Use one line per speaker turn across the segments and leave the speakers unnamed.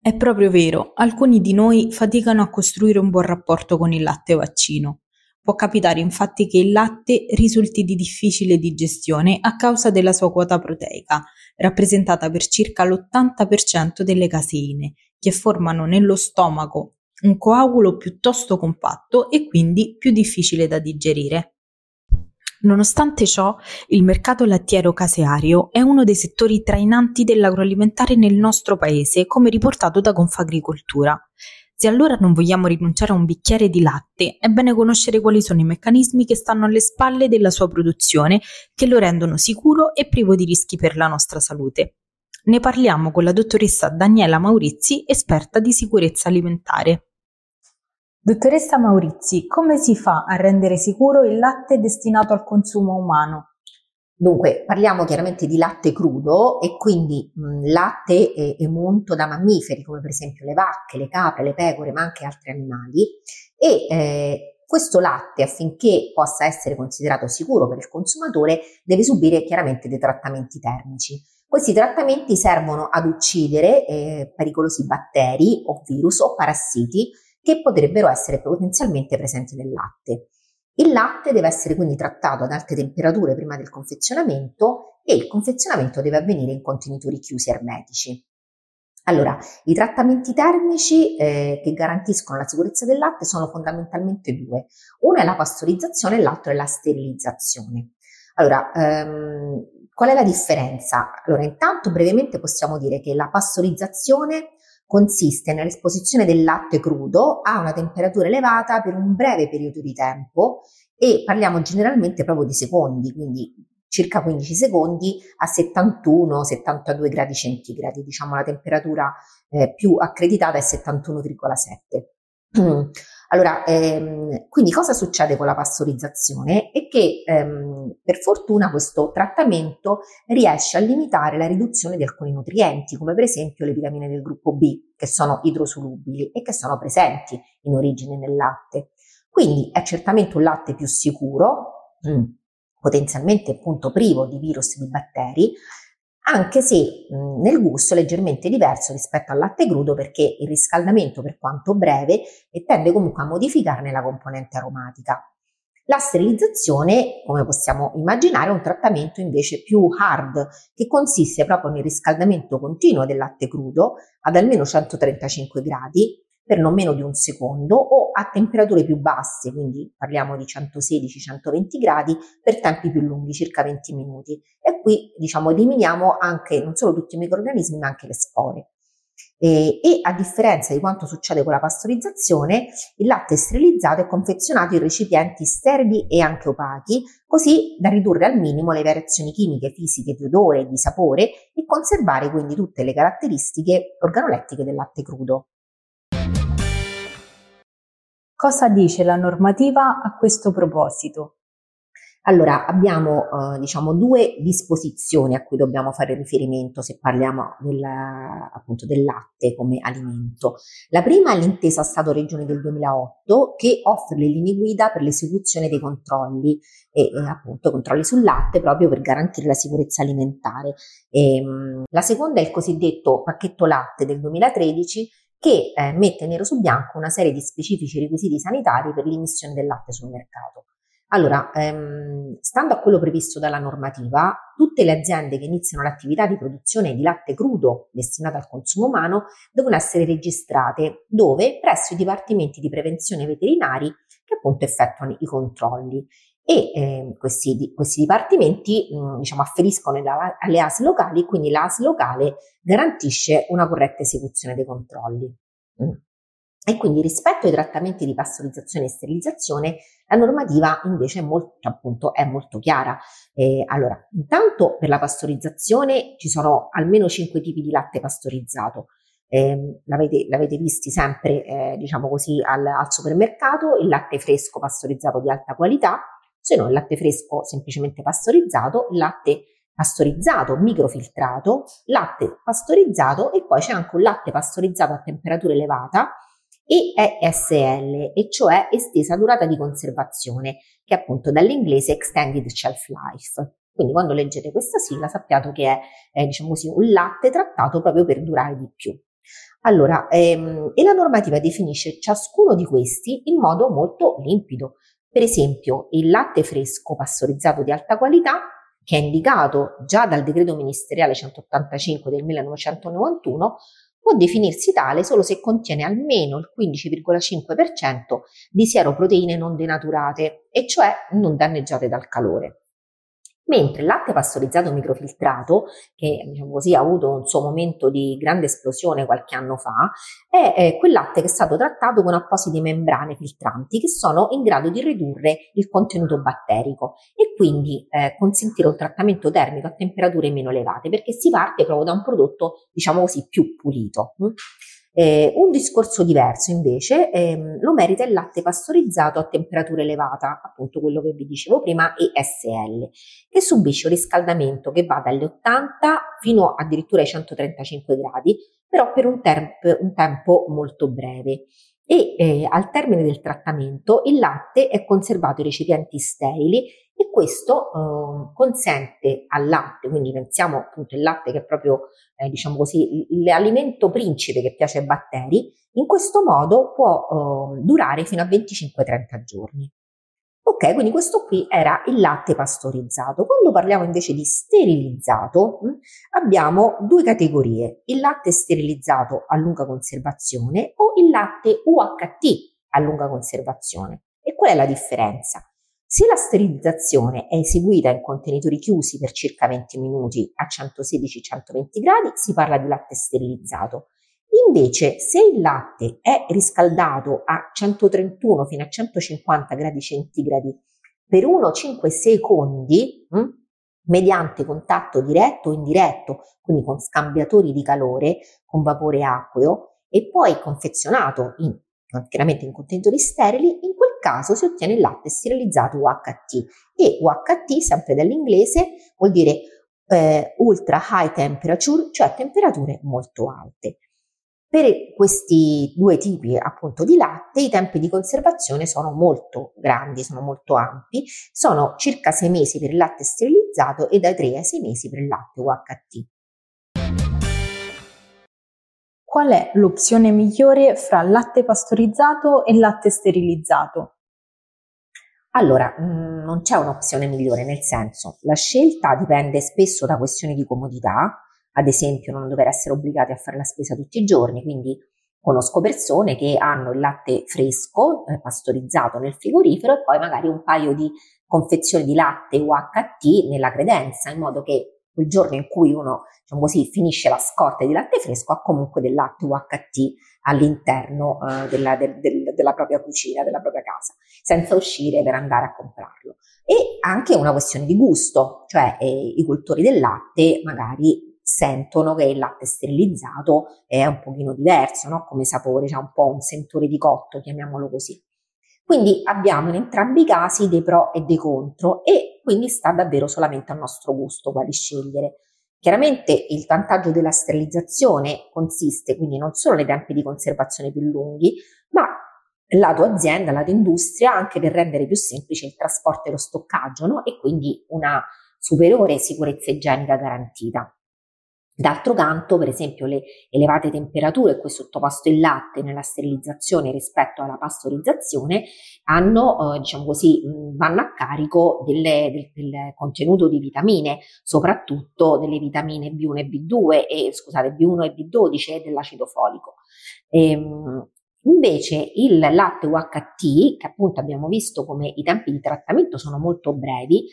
È proprio vero, alcuni di noi faticano a costruire un buon rapporto con il latte vaccino. Può capitare infatti che il latte risulti di difficile digestione a causa della sua quota proteica, rappresentata per circa l'80% delle caseine, che formano nello stomaco un coagulo piuttosto compatto e quindi più difficile da digerire. Nonostante ciò, il mercato lattiero-caseario è uno dei settori trainanti dell'agroalimentare nel nostro paese, come riportato da Confagricoltura. Se allora non vogliamo rinunciare a un bicchiere di latte, è bene conoscere quali sono i meccanismi che stanno alle spalle della sua produzione, che lo rendono sicuro e privo di rischi per la nostra salute. Ne parliamo con la dottoressa Daniela Maurizi, esperta di sicurezza alimentare. Dottoressa Maurizi, come si fa a rendere sicuro il latte destinato al consumo umano?
Dunque, parliamo chiaramente di latte crudo e quindi mh, latte emunto da mammiferi come per esempio le vacche, le capre, le pecore, ma anche altri animali e eh, questo latte affinché possa essere considerato sicuro per il consumatore deve subire chiaramente dei trattamenti termici. Questi trattamenti servono ad uccidere eh, pericolosi batteri o virus o parassiti che potrebbero essere potenzialmente presenti nel latte. Il latte deve essere quindi trattato ad alte temperature prima del confezionamento e il confezionamento deve avvenire in contenitori chiusi ermetici. Allora, i trattamenti termici eh, che garantiscono la sicurezza del latte sono fondamentalmente due. Uno è la pastorizzazione e l'altro è la sterilizzazione. Allora, ehm, qual è la differenza? Allora, intanto brevemente possiamo dire che la pastorizzazione consiste nell'esposizione del latte crudo a una temperatura elevata per un breve periodo di tempo e parliamo generalmente proprio di secondi, quindi circa 15 secondi a 71-72 gradi centigradi, diciamo la temperatura eh, più accreditata è 71,7. Allora, ehm, quindi cosa succede con la pastorizzazione? È che ehm, per fortuna questo trattamento riesce a limitare la riduzione di alcuni nutrienti, come per esempio le vitamine del gruppo B, che sono idrosolubili e che sono presenti in origine nel latte. Quindi è certamente un latte più sicuro, mm, potenzialmente appunto privo di virus e di batteri, anche se mh, nel gusto è leggermente diverso rispetto al latte crudo perché il riscaldamento, per quanto breve, tende comunque a modificarne la componente aromatica. La sterilizzazione, come possiamo immaginare, è un trattamento invece più hard, che consiste proprio nel riscaldamento continuo del latte crudo ad almeno 135 gradi per non meno di un secondo o a temperature più basse, quindi parliamo di 116-120 gradi, per tempi più lunghi, circa 20 minuti. E qui diciamo eliminiamo anche non solo tutti i microrganismi ma anche le spore. E, e, a differenza di quanto succede con la pastorizzazione, il latte sterilizzato è confezionato in recipienti sterili e anche opachi, così da ridurre al minimo le variazioni chimiche, fisiche, di odore e di sapore e conservare quindi tutte le caratteristiche organolettiche del latte crudo.
Cosa dice la normativa a questo proposito?
Allora, abbiamo eh, diciamo due disposizioni a cui dobbiamo fare riferimento se parliamo del, appunto del latte come alimento. La prima è l'intesa Stato-Regione del 2008 che offre le linee guida per l'esecuzione dei controlli e eh, appunto controlli sul latte proprio per garantire la sicurezza alimentare. E, ehm, la seconda è il cosiddetto pacchetto latte del 2013 che eh, mette nero su bianco una serie di specifici requisiti sanitari per l'immissione del latte sul mercato. Allora, ehm, stando a quello previsto dalla normativa, tutte le aziende che iniziano l'attività di produzione di latte crudo destinato al consumo umano devono essere registrate dove? Presso i dipartimenti di prevenzione veterinari che appunto effettuano i controlli e eh, questi, questi, dipartimenti mh, mm, diciamo, afferiscono alle AS locali, quindi l'AS locale garantisce una corretta esecuzione dei controlli. Mm. E quindi rispetto ai trattamenti di pastorizzazione e sterilizzazione, la normativa invece è molto, appunto, è molto chiara. Eh, allora, intanto per la pastorizzazione ci sono almeno 5 tipi di latte pastorizzato. eh, l'avete, l'avete, visti sempre, eh, diciamo così, al, al, supermercato, il latte fresco pastorizzato di alta qualità, se no il latte fresco semplicemente pastorizzato, il latte pastorizzato microfiltrato, latte pastorizzato e poi c'è anche un latte pastorizzato a temperatura elevata e ESL, e cioè estesa durata di conservazione, che è appunto dall'inglese Extended Shelf Life. Quindi quando leggete questa sigla sappiate che è, è diciamo così, un latte trattato proprio per durare di più. Allora, ehm, e la normativa definisce ciascuno di questi in modo molto limpido. Per esempio, il latte fresco pastorizzato di alta qualità, che è indicato già dal decreto ministeriale 185 del 1991, può definirsi tale solo se contiene almeno il 15,5% di sieroproteine non denaturate, e cioè non danneggiate dal calore. Mentre il latte pastorizzato microfiltrato, che diciamo così, ha avuto un suo momento di grande esplosione qualche anno fa, è, è quel latte che è stato trattato con apposite membrane filtranti che sono in grado di ridurre il contenuto batterico e quindi eh, consentire un trattamento termico a temperature meno elevate, perché si parte proprio da un prodotto, diciamo così, più pulito. Hm? Eh, un discorso diverso invece ehm, lo merita il latte pastorizzato a temperatura elevata, appunto quello che vi dicevo prima, ESL, che subisce un riscaldamento che va dagli 80 fino addirittura ai 135 gradi, però per un, temp- un tempo molto breve. E eh, al termine del trattamento il latte è conservato in recipienti sterili e questo eh, consente al latte, quindi pensiamo appunto al latte che è proprio eh, diciamo così l'alimento principe che piace ai batteri, in questo modo può eh, durare fino a 25-30 giorni. Ok, quindi questo qui era il latte pastorizzato. Quando parliamo invece di sterilizzato, hm, abbiamo due categorie, il latte sterilizzato a lunga conservazione o il latte UHT a lunga conservazione. E qual è la differenza? Se la sterilizzazione è eseguita in contenitori chiusi per circa 20 minuti a 116-120 gradi, si parla di latte sterilizzato. Invece, se il latte è riscaldato a 131 fino a 150 gradi centigradi per 1-5 secondi, mh, hm, mediante contatto diretto o indiretto, quindi con scambiatori di calore, con vapore acqueo, e poi confezionato in, chiaramente in contenitori sterili, in caso si ottiene il latte sterilizzato UHT. E UHT, sempre dall'inglese, vuol dire eh, ultra high temperature, cioè temperature molto alte. Per questi due tipi appunto di latte i tempi di conservazione sono molto grandi, sono molto ampi, sono circa 6 mesi per il latte sterilizzato e dai 3 ai 6 mesi per il latte UHT.
Qual è l'opzione migliore fra latte pastorizzato e latte sterilizzato?
Allora, mm, non c'è un'opzione migliore, nel senso, la scelta dipende spesso da questioni di comodità, ad esempio non dover essere obbligati a fare la spesa tutti i giorni, quindi conosco persone che hanno il latte fresco, eh, pastorizzato nel frigorifero e poi magari un paio di confezioni di latte UHT nella credenza, in modo che quel giorno in cui uno, diciamo così, finisce la scorta di latte fresco ha comunque del latte UHT all'interno eh, della, del, del, della propria cucina, della propria casa, senza uscire per andare a comprarlo. E anche una questione di gusto, cioè eh, i cultori del latte magari sentono che il latte sterilizzato è un pochino diverso, no? come sapore, c'è cioè un po' un sentore di cotto, chiamiamolo così. Quindi abbiamo in entrambi i casi dei pro e dei contro e quindi sta davvero solamente al nostro gusto quali scegliere. Chiaramente il vantaggio della sterilizzazione consiste quindi non solo nei tempi di conservazione più lunghi, ma lato azienda, lato industria, anche per rendere più semplice il trasporto e lo stoccaggio no? e quindi una superiore sicurezza igienica garantita. D'altro canto, per esempio, le elevate temperature cui è sottoposto il latte nella sterilizzazione rispetto alla pastorizzazione hanno, eh, diciamo così, vanno a carico delle, del, del, contenuto di vitamine, soprattutto delle vitamine B1 e B2 e scusate, B1 e B12 e dell'acido folico. Ehm, Invece il latte UHT, che appunto abbiamo visto come i tempi di trattamento sono molto brevi,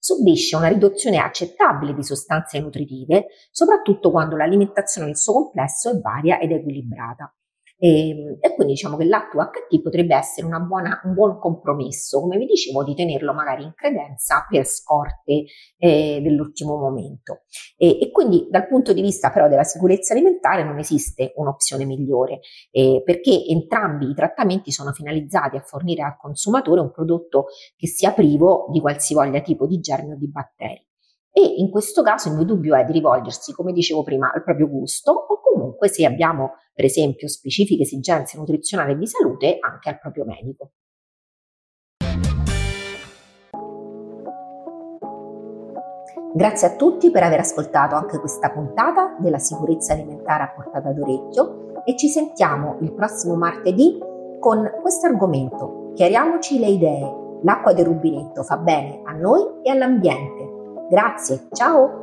subisce una riduzione accettabile di sostanze nutritive, soprattutto quando l'alimentazione nel suo complesso è varia ed equilibrata. E, ehm, e, quindi diciamo che l'atto HT potrebbe essere buona, un buon compromesso, come vi dicevo, di tenerlo magari in credenza per scorte eh, dell'ultimo momento. E, e, quindi dal punto di vista però della sicurezza alimentare non esiste un'opzione migliore, eh, perché entrambi i trattamenti sono finalizzati a fornire al consumatore un prodotto che sia privo di qualsivoglia tipo di germe o di batteri. E in questo caso il mio dubbio è di rivolgersi, come dicevo prima, al proprio gusto o comunque se abbiamo per esempio specifiche esigenze nutrizionali e di salute anche al proprio medico. Grazie a tutti per aver ascoltato anche questa puntata della sicurezza alimentare a portata d'orecchio e ci sentiamo il prossimo martedì con questo argomento. Chiariamoci le idee. L'acqua del rubinetto fa bene a noi e all'ambiente. Grazie, ciao!